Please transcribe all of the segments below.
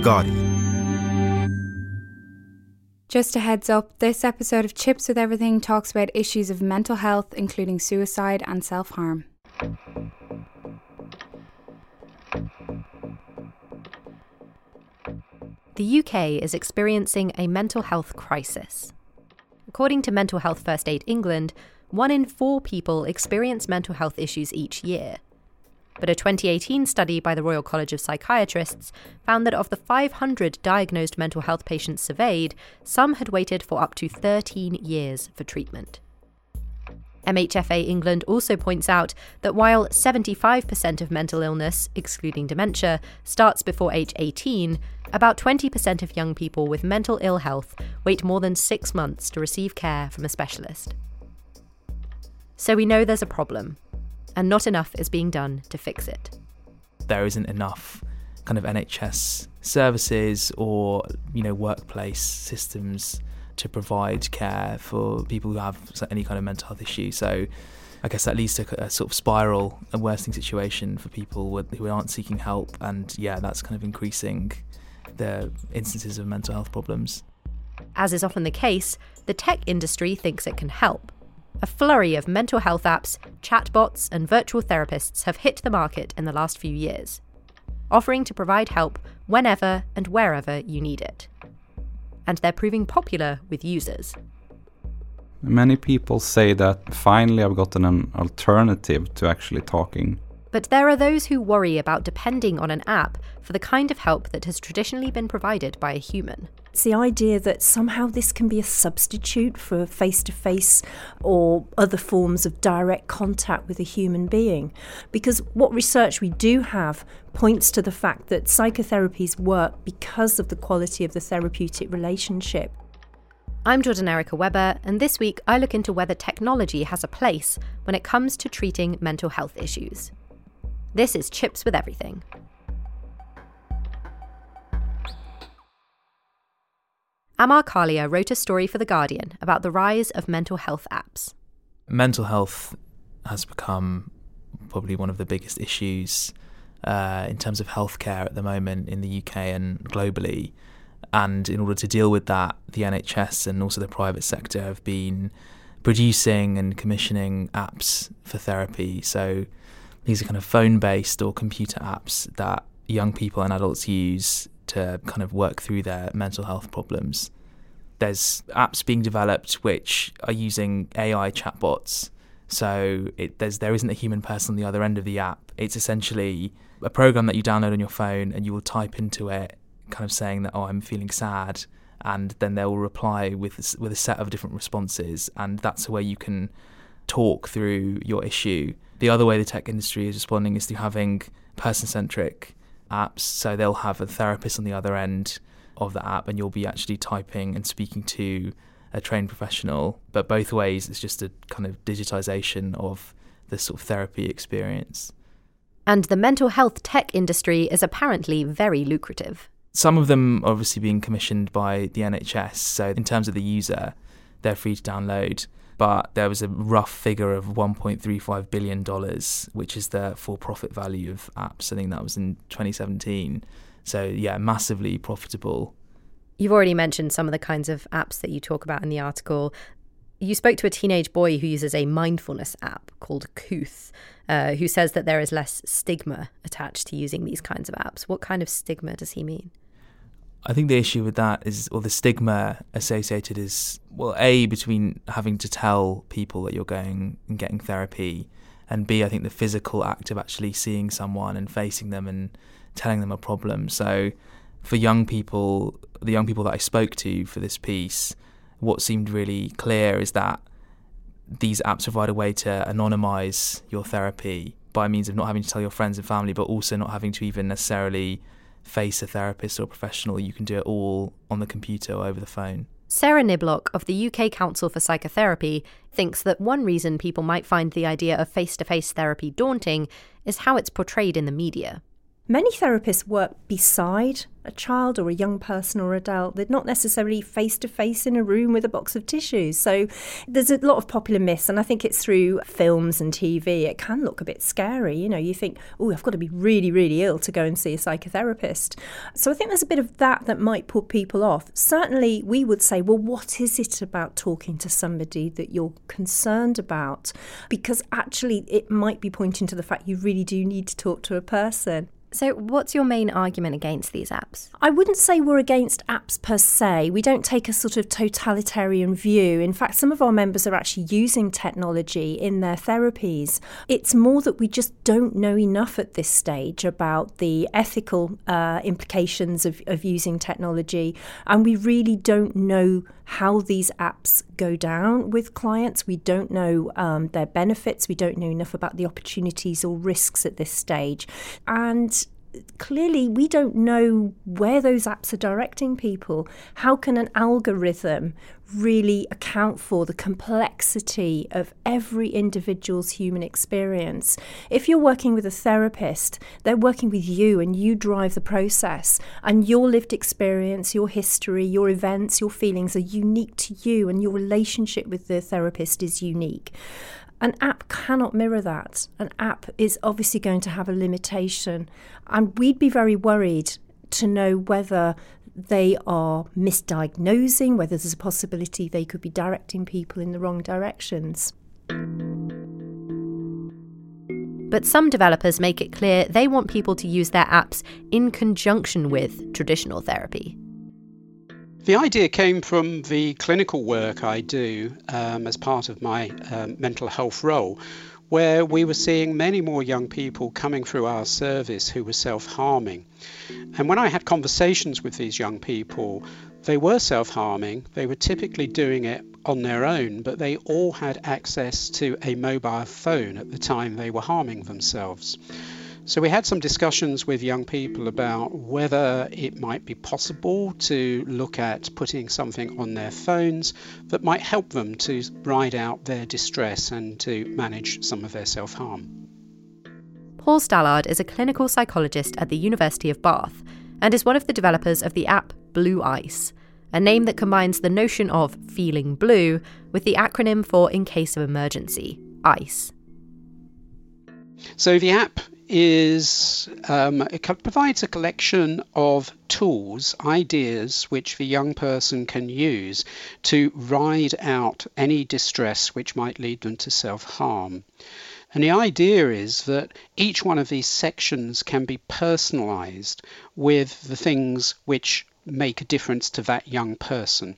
The Guardian. Just a heads up this episode of Chips with Everything talks about issues of mental health, including suicide and self harm. The UK is experiencing a mental health crisis. According to Mental Health First Aid England, one in four people experience mental health issues each year. But a 2018 study by the Royal College of Psychiatrists found that of the 500 diagnosed mental health patients surveyed, some had waited for up to 13 years for treatment. MHFA England also points out that while 75% of mental illness, excluding dementia, starts before age 18, about 20% of young people with mental ill health wait more than six months to receive care from a specialist. So we know there's a problem, and not enough is being done to fix it. There isn't enough kind of NHS services or you know workplace systems to provide care for people who have any kind of mental health issue. So I guess that leads to a sort of spiral, a worsening situation for people who aren't seeking help, and yeah, that's kind of increasing the instances of mental health problems. As is often the case, the tech industry thinks it can help. A flurry of mental health apps, chatbots, and virtual therapists have hit the market in the last few years, offering to provide help whenever and wherever you need it and they're proving popular with users. Many people say that finally I've gotten an alternative to actually talking. But there are those who worry about depending on an app for the kind of help that has traditionally been provided by a human. It's the idea that somehow this can be a substitute for face to face or other forms of direct contact with a human being. Because what research we do have points to the fact that psychotherapies work because of the quality of the therapeutic relationship. I'm Jordan Erica Webber, and this week I look into whether technology has a place when it comes to treating mental health issues. This is Chips with Everything. Amar Kalia wrote a story for The Guardian about the rise of mental health apps. Mental health has become probably one of the biggest issues uh, in terms of healthcare at the moment in the UK and globally. And in order to deal with that, the NHS and also the private sector have been producing and commissioning apps for therapy. So these are kind of phone based or computer apps that young people and adults use to kind of work through their mental health problems. There's apps being developed which are using AI chatbots. So it, there's there isn't a human person on the other end of the app. It's essentially a program that you download on your phone and you will type into it, kind of saying that oh I'm feeling sad, and then they will reply with with a set of different responses, and that's where you can talk through your issue. The other way the tech industry is responding is through having person centric apps. So they'll have a therapist on the other end of the app, and you'll be actually typing and speaking to a trained professional. But both ways, it's just a kind of digitization of the sort of therapy experience. And the mental health tech industry is apparently very lucrative. Some of them obviously being commissioned by the NHS. So, in terms of the user, they're free to download but there was a rough figure of $1.35 billion, which is the for profit value of apps. I think that was in 2017. So, yeah, massively profitable. You've already mentioned some of the kinds of apps that you talk about in the article. You spoke to a teenage boy who uses a mindfulness app called Kooth, uh, who says that there is less stigma attached to using these kinds of apps. What kind of stigma does he mean? I think the issue with that is, or the stigma associated is, well, A, between having to tell people that you're going and getting therapy, and B, I think the physical act of actually seeing someone and facing them and telling them a problem. So for young people, the young people that I spoke to for this piece, what seemed really clear is that these apps provide a way to anonymize your therapy by means of not having to tell your friends and family, but also not having to even necessarily face a therapist or professional. You can do it all on the computer or over the phone. Sarah Niblock of the UK Council for Psychotherapy thinks that one reason people might find the idea of face to face therapy daunting is how it's portrayed in the media. Many therapists work beside a child or a young person or adult. They're not necessarily face to face in a room with a box of tissues. So there's a lot of popular myths, and I think it's through films and TV. It can look a bit scary. You know, you think, oh, I've got to be really, really ill to go and see a psychotherapist. So I think there's a bit of that that might put people off. Certainly, we would say, well, what is it about talking to somebody that you're concerned about? Because actually, it might be pointing to the fact you really do need to talk to a person. So, what's your main argument against these apps? I wouldn't say we're against apps per se. We don't take a sort of totalitarian view. In fact, some of our members are actually using technology in their therapies. It's more that we just don't know enough at this stage about the ethical uh, implications of, of using technology, and we really don't know how these apps go down with clients. We don't know um, their benefits. We don't know enough about the opportunities or risks at this stage. And clearly we don't know where those apps are directing people. How can an algorithm really account for the complexity of every individual's human experience? If you're working with a therapist, they're working with you and you drive the process, and your lived experience, your history, your events, your feelings are unique to you, and your relationship with the therapist is unique. An app cannot mirror that. An app is obviously going to have a limitation. And we'd be very worried to know whether they are misdiagnosing, whether there's a possibility they could be directing people in the wrong directions. But some developers make it clear they want people to use their apps in conjunction with traditional therapy. The idea came from the clinical work I do um, as part of my um, mental health role, where we were seeing many more young people coming through our service who were self harming. And when I had conversations with these young people, they were self harming. They were typically doing it on their own, but they all had access to a mobile phone at the time they were harming themselves. So we had some discussions with young people about whether it might be possible to look at putting something on their phones that might help them to ride out their distress and to manage some of their self harm. Paul Stallard is a clinical psychologist at the University of Bath and is one of the developers of the app Blue Ice, a name that combines the notion of feeling blue with the acronym for in case of emergency, ICE. So the app is um, it provides a collection of tools, ideas which the young person can use to ride out any distress which might lead them to self harm. And the idea is that each one of these sections can be personalized with the things which make a difference to that young person.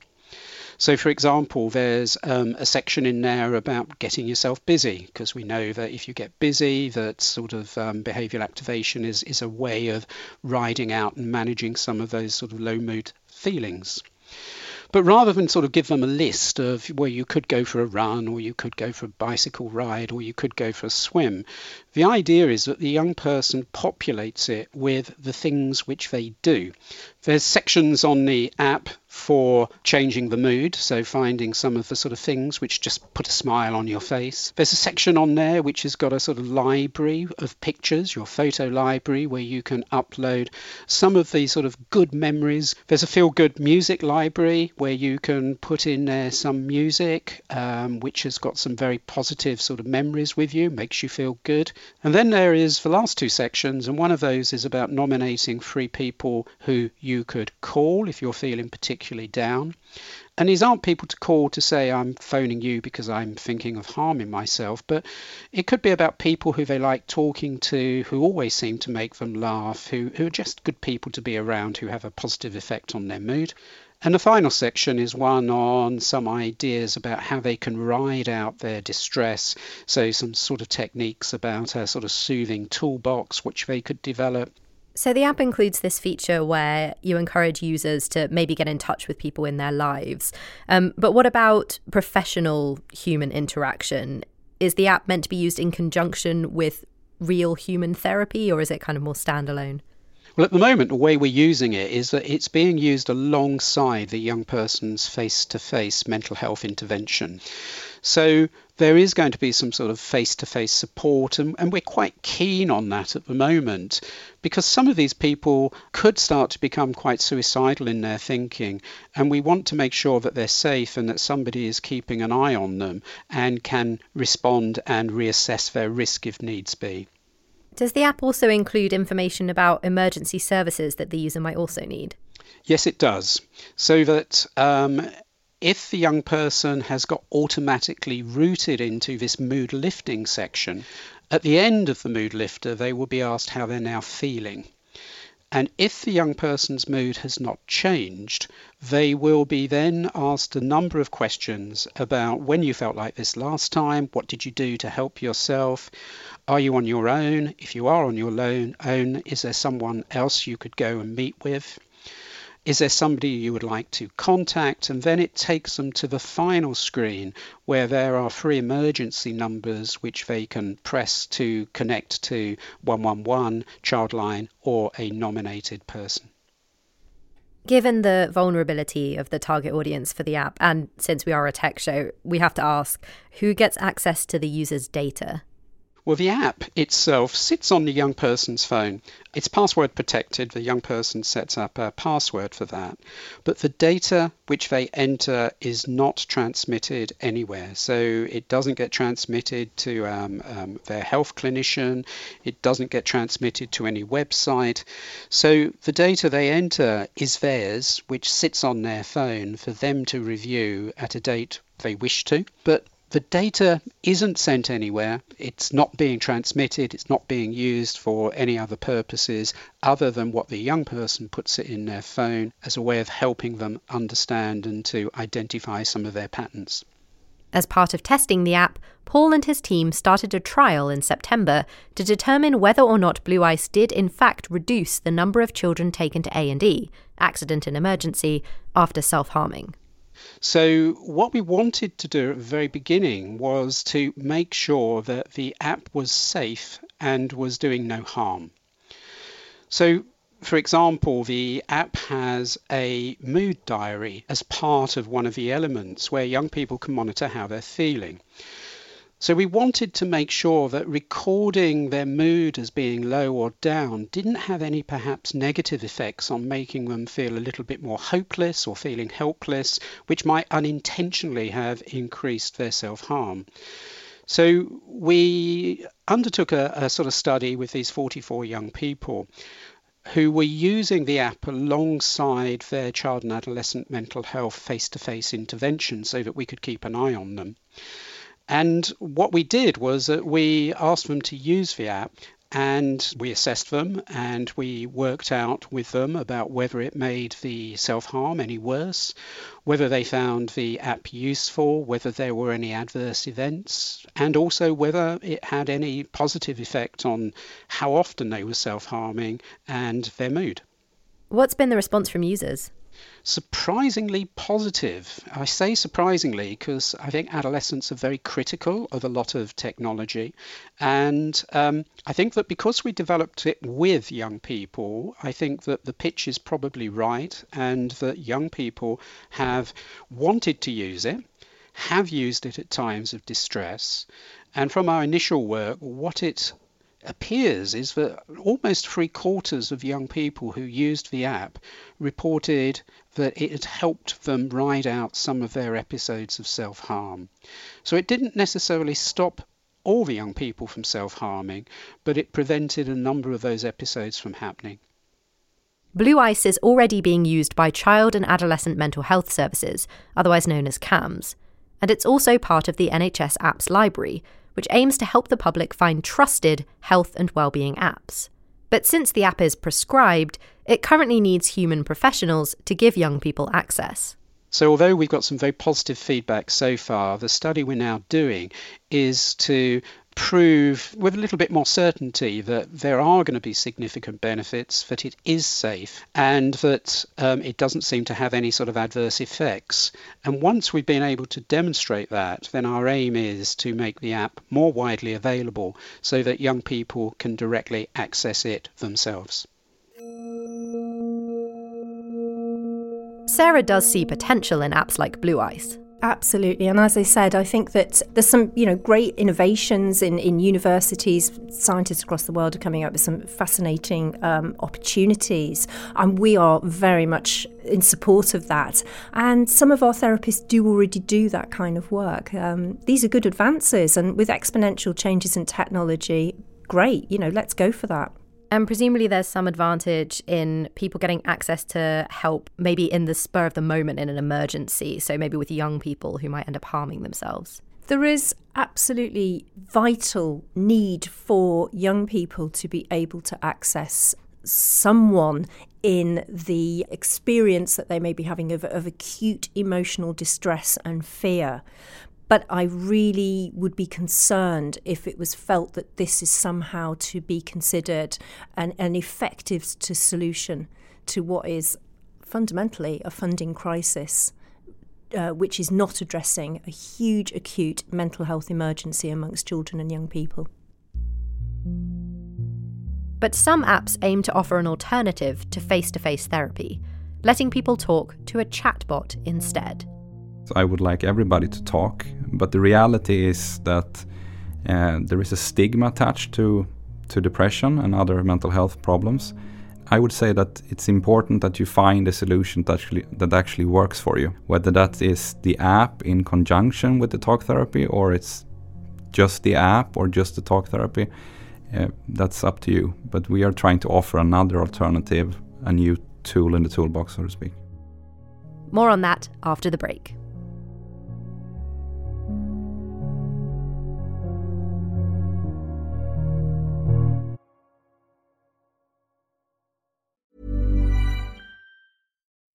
So, for example, there's um, a section in there about getting yourself busy, because we know that if you get busy, that sort of um, behavioral activation is, is a way of riding out and managing some of those sort of low mood feelings. But rather than sort of give them a list of where you could go for a run, or you could go for a bicycle ride, or you could go for a swim, the idea is that the young person populates it with the things which they do. There's sections on the app for changing the mood, so finding some of the sort of things which just put a smile on your face. There's a section on there which has got a sort of library of pictures, your photo library, where you can upload some of the sort of good memories. There's a feel good music library where you can put in there some music um, which has got some very positive sort of memories with you, makes you feel good. And then there is the last two sections, and one of those is about nominating three people who you could call if you're feeling particularly down. And these aren't people to call to say, I'm phoning you because I'm thinking of harming myself, but it could be about people who they like talking to, who always seem to make them laugh, who, who are just good people to be around, who have a positive effect on their mood. And the final section is one on some ideas about how they can ride out their distress. So, some sort of techniques about a sort of soothing toolbox which they could develop. So, the app includes this feature where you encourage users to maybe get in touch with people in their lives. Um, but what about professional human interaction? Is the app meant to be used in conjunction with real human therapy, or is it kind of more standalone? Well, at the moment, the way we're using it is that it's being used alongside the young person's face to face mental health intervention. So there is going to be some sort of face to face support, and, and, we're quite keen on that at the moment because some of these people could start to become quite suicidal in their thinking, and we want to make sure that they're safe and that somebody is keeping an eye on them and can respond and reassess their risk if needs be. Does the app also include information about emergency services that the user might also need? Yes, it does. So that um, if the young person has got automatically routed into this mood lifting section, at the end of the mood lifter, they will be asked how they're now feeling. And if the young person's mood has not changed, they will be then asked a number of questions about when you felt like this last time, what did you do to help yourself, are you on your own? If you are on your own, is there someone else you could go and meet with? Is there somebody you would like to contact? And then it takes them to the final screen where there are three emergency numbers which they can press to connect to 111, Childline, or a nominated person. Given the vulnerability of the target audience for the app, and since we are a tech show, we have to ask who gets access to the user's data? Well, the app itself sits on the young person's phone. It's password protected. The young person sets up a password for that. But the data which they enter is not transmitted anywhere. So it doesn't get transmitted to um, um, their health clinician. It doesn't get transmitted to any website. So the data they enter is theirs, which sits on their phone for them to review at a date they wish to. But the data isn't sent anywhere. It's not being transmitted. It's not being used for any other purposes other than what the young person puts it in their phone as a way of helping them understand and to identify some of their patterns. As part of testing the app, Paul and his team started a trial in September to determine whether or not Blue Ice did in fact reduce the number of children taken to A&E, accident and emergency, after self-harming. So, what we wanted to do at the very beginning was to make sure that the app was safe and was doing no harm. So, for example, the app has a mood diary as part of one of the elements where young people can monitor how they're feeling. So we wanted to make sure that recording their mood as being low or down didn't have any perhaps negative effects on making them feel a little bit more hopeless or feeling helpless, which might unintentionally have increased their self harm. So we undertook a, a, sort of study with these 44 young people who were using the app alongside their child and adolescent mental health face to face intervention so that we could keep an eye on them. And what we did was that we asked them to use the app and we assessed them and we worked out with them about whether it made the self harm any worse, whether they found the app useful, whether there were any adverse events, and also whether it had any positive effect on how often they were self harming and their mood. What's been the response from users? Surprisingly positive. I say surprisingly because I think adolescents are very critical of a lot of technology. And um, I think that because we developed it with young people, I think that the pitch is probably right and that young people have wanted to use it, have used it at times of distress. And from our initial work, what it appears is that almost three quarters of young people who used the app reported that it had helped them ride out some of their episodes of self harm. So it didn't necessarily stop all the young people from self harming, but it prevented a number of those episodes from happening. Blue Ice is already being used by child and adolescent mental health services, otherwise known as CAMHS, and it's also part of the NHS Apps Library, which aims to help the public find trusted health and well-being apps. But since the app is prescribed, it currently needs human professionals to give young people access. So, although we've got some very positive feedback so far, the study we're now doing is to prove with a little bit more certainty that there are going to be significant benefits, that it is safe, and that um, it doesn't seem to have any sort of adverse effects. And once we've been able to demonstrate that, then our aim is to make the app more widely available so that young people can directly access it themselves. Sarah does see potential in apps like Blue Ice. Absolutely. And as I said, I think that there's some, you know, great innovations in, in universities. Scientists across the world are coming up with some fascinating um, opportunities. And we are very much in support of that. And some of our therapists do already do that kind of work. Um, these are good advances. And with exponential changes in technology, great. You know, let's go for that. And presumably, there's some advantage in people getting access to help, maybe in the spur of the moment in an emergency. So, maybe with young people who might end up harming themselves. There is absolutely vital need for young people to be able to access someone in the experience that they may be having of, of acute emotional distress and fear. But I really would be concerned if it was felt that this is somehow to be considered an, an effective to solution to what is fundamentally a funding crisis. Uh, which is not addressing a huge acute mental health emergency amongst children and young people. But some apps aim to offer an alternative to face to face therapy, letting people talk to a chatbot instead. I would like everybody to talk, but the reality is that uh, there is a stigma attached to to depression and other mental health problems. I would say that it's important that you find a solution that actually that actually works for you. Whether that is the app in conjunction with the talk therapy, or it's just the app or just the talk therapy, uh, that's up to you. But we are trying to offer another alternative, a new tool in the toolbox, so to speak. More on that after the break.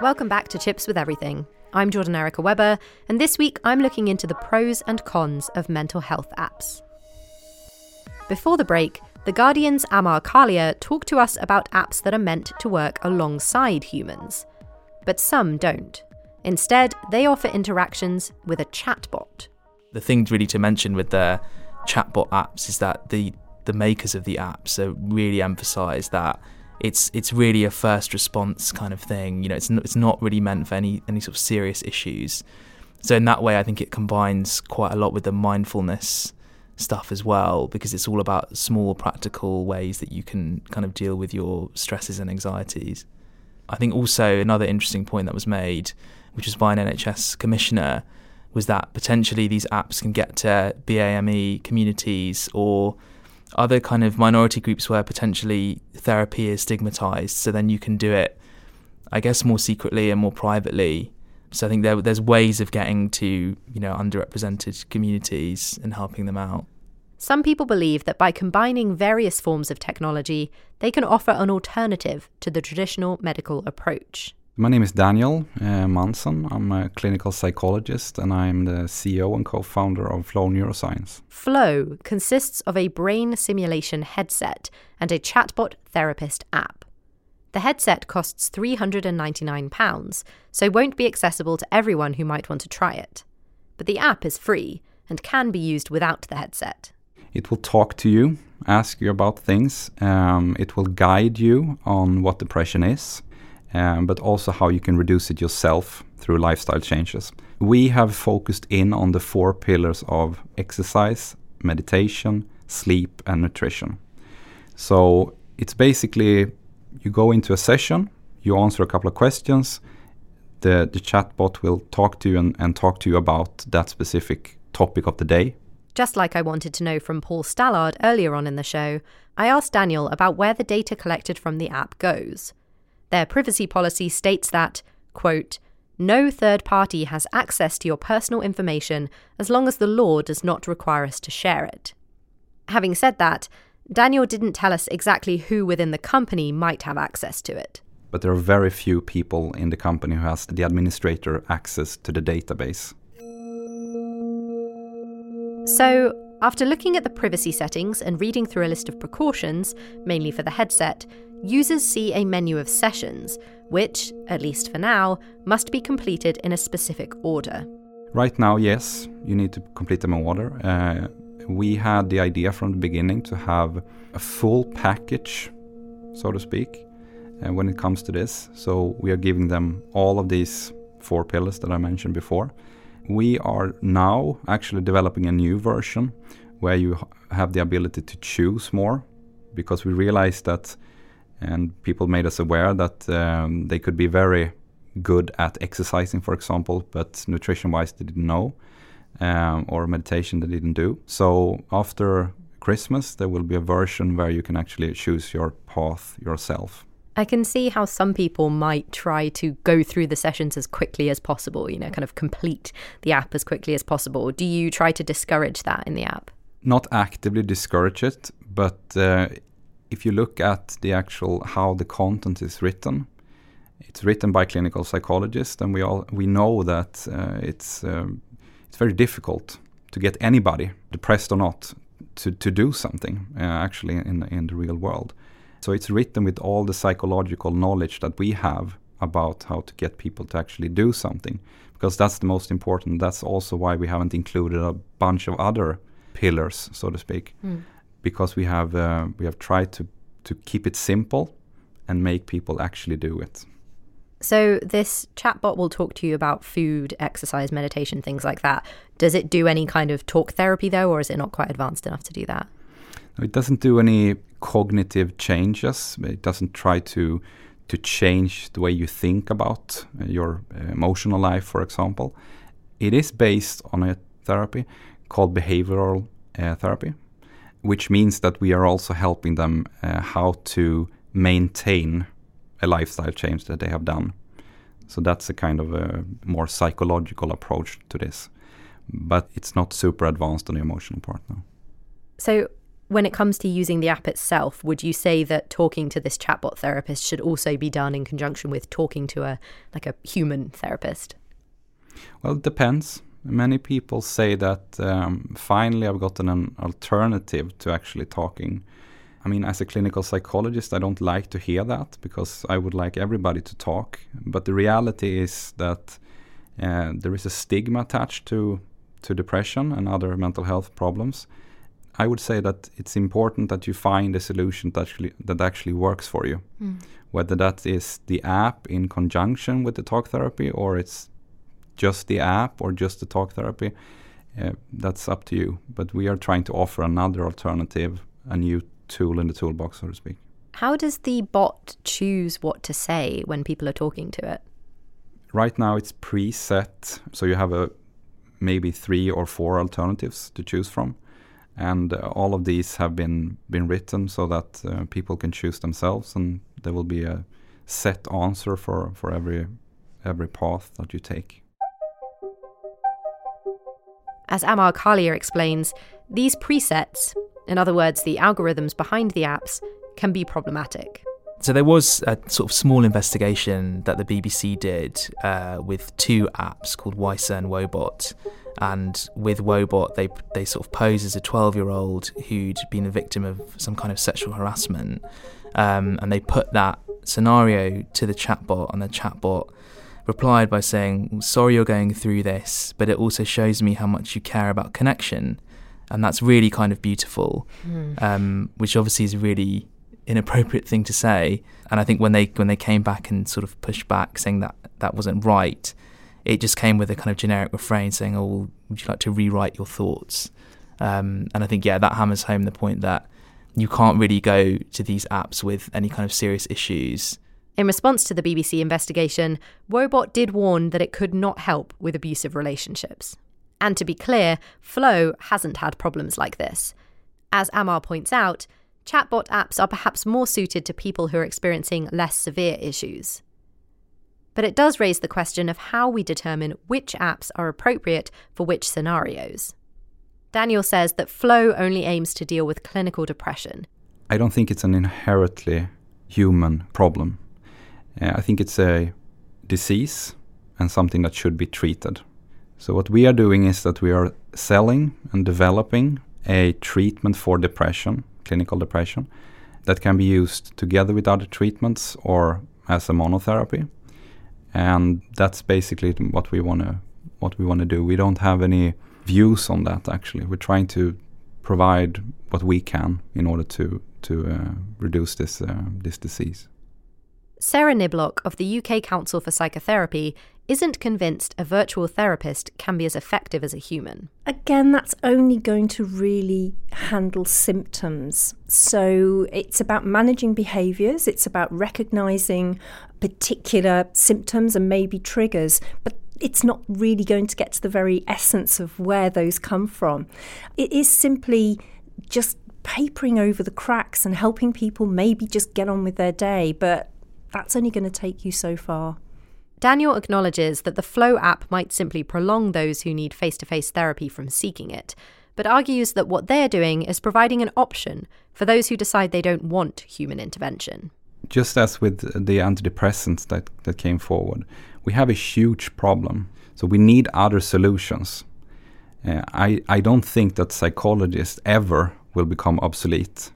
Welcome back to Chips with Everything. I'm Jordan Erica Webber, and this week I'm looking into the pros and cons of mental health apps. Before the break, The Guardian's Amar Kalia talked to us about apps that are meant to work alongside humans. But some don't. Instead, they offer interactions with a chatbot. The thing really to mention with the chatbot apps is that the the makers of the app. So really emphasize that it's it's really a first response kind of thing. You know, it's not, it's not really meant for any any sort of serious issues. So in that way, I think it combines quite a lot with the mindfulness stuff as well, because it's all about small practical ways that you can kind of deal with your stresses and anxieties. I think also another interesting point that was made, which was by an NHS commissioner, was that potentially these apps can get to BAME communities or other kind of minority groups where potentially therapy is stigmatized. So then you can do it I guess, more secretly and more privately. So I think there, there's ways of getting to you know underrepresented communities and helping them out. Some people believe that by combining various forms of technology, they can offer an alternative to the traditional medical approach. My name is Daniel uh, Månsson. I'm a clinical psychologist and I'm the CEO and co founder of Flow Neuroscience. Flow consists of a brain stimulation headset and a chatbot therapist app. The headset costs £399, so won't be accessible to everyone who might want to try it. But the app is free and can be used without the headset. It will talk to you, ask you about things. Um, it will guide you on what depression is, um, but also how you can reduce it yourself through lifestyle changes. We have focused in on the four pillars of exercise, meditation, sleep, and nutrition. So it's basically you go into a session, you answer a couple of questions, the, the chatbot will talk to you and, and talk to you about that specific topic of the day just like I wanted to know from Paul Stallard earlier on in the show, I asked Daniel about where the data collected from the app goes. Their privacy policy states that, quote, no third party has access to your personal information as long as the law does not require us to share it. Having said that, Daniel didn't tell us exactly who within the company might have access to it. But there are very few people in the company who has the administrator access to the database. So, after looking at the privacy settings and reading through a list of precautions, mainly for the headset, users see a menu of sessions, which, at least for now, must be completed in a specific order. Right now, yes, you need to complete them in order. Uh, we had the idea from the beginning to have a full package, so to speak, uh, when it comes to this. So we are giving them all of these four pillars that I mentioned before we are now actually developing a new version where you have the ability to choose more because we realized that and people made us aware that um, they could be very good at exercising for example but nutrition wise they didn't know um, or meditation they didn't do. So after christmas there will be a version where you can actually choose your path yourself I can see how some people might try to go through the sessions as quickly as possible, you know, kind of complete the app as quickly as possible. Do you try to discourage that in the app? Not actively discourage it, but uh, if you look at the actual how the content is written, it's written by clinical psychologists, and we all we know that uh, it's um, it's very difficult to get anybody, depressed or not, to to do something uh, actually in in the real world. So it's written with all the psychological knowledge that we have about how to get people to actually do something because that's the most important. That's also why we haven't included a bunch of other pillars, so to speak, mm. because we have uh, we have tried to to keep it simple and make people actually do it. So this chatbot will talk to you about food, exercise, meditation, things like that. Does it do any kind of talk therapy though, or is it not quite advanced enough to do that? It doesn't do any cognitive changes. It doesn't try to to change the way you think about uh, your uh, emotional life, for example. It is based on a therapy called behavioral uh, therapy, which means that we are also helping them uh, how to maintain a lifestyle change that they have done. So that's a kind of a more psychological approach to this. But it's not super advanced on the emotional part now. So when it comes to using the app itself, would you say that talking to this chatbot therapist should also be done in conjunction with talking to a like a human therapist? Well, it depends. Many people say that um, finally I've gotten an alternative to actually talking. I mean, as a clinical psychologist, I don't like to hear that because I would like everybody to talk. But the reality is that uh, there is a stigma attached to to depression and other mental health problems I would say that it's important that you find a solution that actually that actually works for you. Mm. Whether that is the app in conjunction with the talk therapy, or it's just the app or just the talk therapy, uh, that's up to you. But we are trying to offer another alternative, a new tool in the toolbox, so to speak. How does the bot choose what to say when people are talking to it? Right now, it's preset, so you have a maybe three or four alternatives to choose from and uh, all of these have been been written so that uh, people can choose themselves and there will be a set answer for, for every every path that you take. As Amar Kalia explains, these presets, in other words, the algorithms behind the apps, can be problematic. So there was a sort of small investigation that the BBC did uh, with two apps called Wysa and Woebot. And with Woebot, they they sort of pose as a 12 year old who'd been a victim of some kind of sexual harassment, um, and they put that scenario to the chatbot, and the chatbot replied by saying, "Sorry, you're going through this, but it also shows me how much you care about connection." And that's really kind of beautiful, mm. um, which obviously is a really inappropriate thing to say. And I think when they when they came back and sort of pushed back, saying that that wasn't right, it just came with a kind of generic refrain saying, "Oh, would you like to rewrite your thoughts?" Um, and I think yeah, that hammers home the point that you can't really go to these apps with any kind of serious issues. In response to the BBC investigation, Woebot did warn that it could not help with abusive relationships. And to be clear, Flow hasn't had problems like this. As Amar points out, chatbot apps are perhaps more suited to people who are experiencing less severe issues. But it does raise the question of how we determine which apps are appropriate for which scenarios. Daniel says that Flow only aims to deal with clinical depression. I don't think it's an inherently human problem. Uh, I think it's a disease and something that should be treated. So, what we are doing is that we are selling and developing a treatment for depression clinical depression that can be used together with other treatments or as a monotherapy. And that's basically what we want to what we want to do. We don't have any views on that actually. We're trying to provide what we can in order to to uh, reduce this uh, this disease. Sarah Niblock of the UK Council for Psychotherapy isn't convinced a virtual therapist can be as effective as a human. Again, that's only going to really handle symptoms. So it's about managing behaviours, it's about recognising particular symptoms and maybe triggers, but it's not really going to get to the very essence of where those come from. It is simply just papering over the cracks and helping people maybe just get on with their day, but that's only going to take you so far. Daniel acknowledges that the Flow app might simply prolong those who need face to face therapy from seeking it, but argues that what they're doing is providing an option for those who decide they don't want human intervention. Just as with the antidepressants that, that came forward, we have a huge problem. So we need other solutions. Uh, I, I don't think that psychologists ever will become obsolete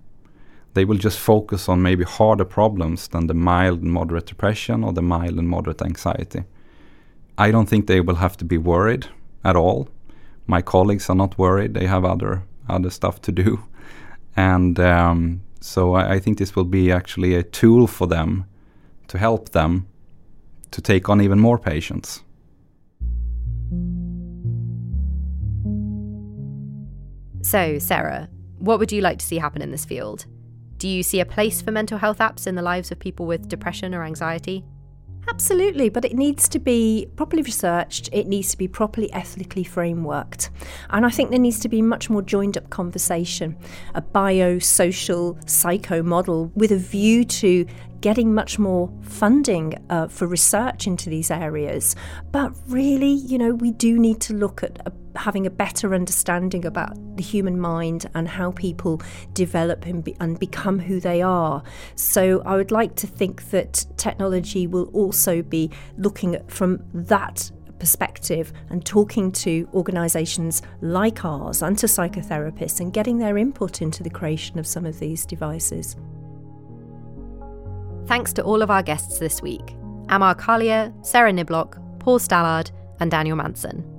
they will just focus on maybe harder problems than the mild and moderate depression or the mild and moderate anxiety. I don't think they will have to be worried at all. My colleagues are not worried; they have other other stuff to do, and um, so I, I think this will be actually a tool for them to help them to take on even more patients. So, Sarah, what would you like to see happen in this field? Do you see a place for mental health apps in the lives of people with depression or anxiety? Absolutely, but it needs to be properly researched, it needs to be properly ethically frameworked. And I think there needs to be much more joined up conversation, a biosocial psycho model with a view to getting much more funding uh, for research into these areas. But really, you know, we do need to look at a, having a better understanding about the human mind and how people develop and, be, and become who they are. So I would like to think that technology will also be looking at from that perspective and talking to organisations like ours and to psychotherapists and getting their input into the creation of some of these devices. Thanks to all of our guests this week Amar Kalia, Sarah Niblock, Paul Stallard, and Daniel Månsson.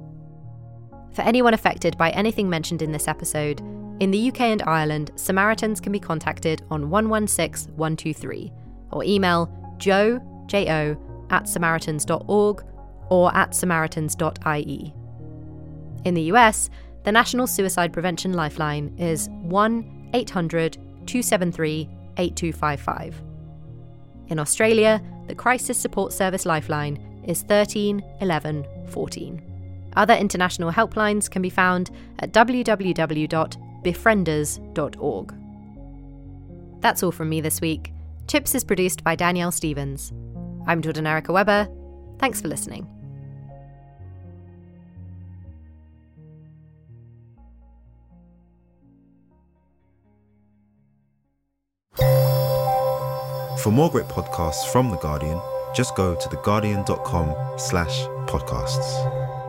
For anyone affected by anything mentioned in this episode, in the UK and Ireland, Samaritans can be contacted on 116 123 or email joe, J-O, at samaritans.org or at samaritans.ie. In the US, the National Suicide Prevention Lifeline is 1 800 273 8255. In Australia, the Crisis Support Service Lifeline is 13 11 14. Other international helplines can be found at www.befrienders.org. That's all from me this week. Chips is produced by Danielle Stevens. I'm Jordan Erica Webber. Thanks for listening. For more great podcasts from The Guardian, just go to theguardian.com slash podcasts.